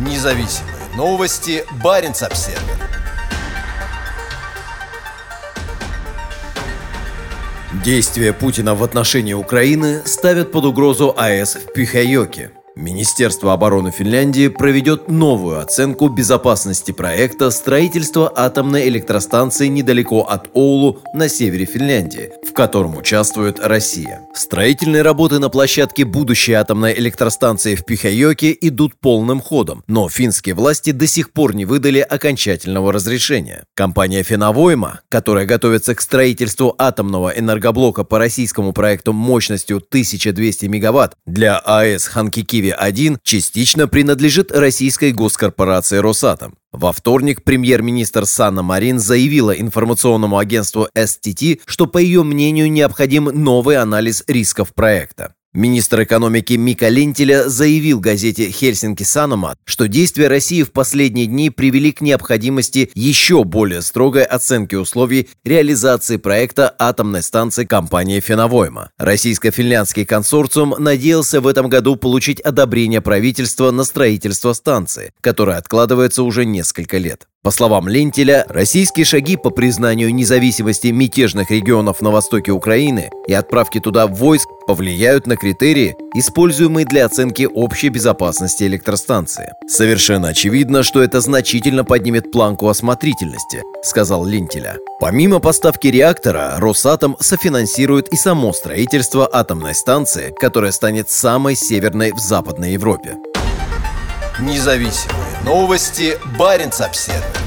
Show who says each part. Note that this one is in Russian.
Speaker 1: Независимые новости. Барин обсерва Действия Путина в отношении Украины ставят под угрозу АЭС в Пихайоке. Министерство обороны Финляндии проведет новую оценку безопасности проекта строительства атомной электростанции недалеко от Оулу на севере Финляндии, в котором участвует Россия. Строительные работы на площадке будущей атомной электростанции в Пихайоке идут полным ходом, но финские власти до сих пор не выдали окончательного разрешения. Компания Феновойма, которая готовится к строительству атомного энергоблока по российскому проекту мощностью 1200 мегаватт для АЭС Ханкикиви «Россия-1» частично принадлежит российской госкорпорации «Росатом». Во вторник премьер-министр Санна Марин заявила информационному агентству STT, что, по ее мнению, необходим новый анализ рисков проекта. Министр экономики Мика Лентеля заявил газете «Хельсинки Саномат», что действия России в последние дни привели к необходимости еще более строгой оценки условий реализации проекта атомной станции компании «Феновойма». Российско-финляндский консорциум надеялся в этом году получить одобрение правительства на строительство станции, которое откладывается уже несколько лет. По словам Лентеля, российские шаги по признанию независимости мятежных регионов на востоке Украины и отправке туда войск повлияют на критерии, используемые для оценки общей безопасности электростанции. Совершенно очевидно, что это значительно поднимет планку осмотрительности, сказал Лентеля. Помимо поставки реактора, Росатом софинансирует и само строительство атомной станции, которая станет самой северной в Западной Европе. Независимые новости. Барин обседный.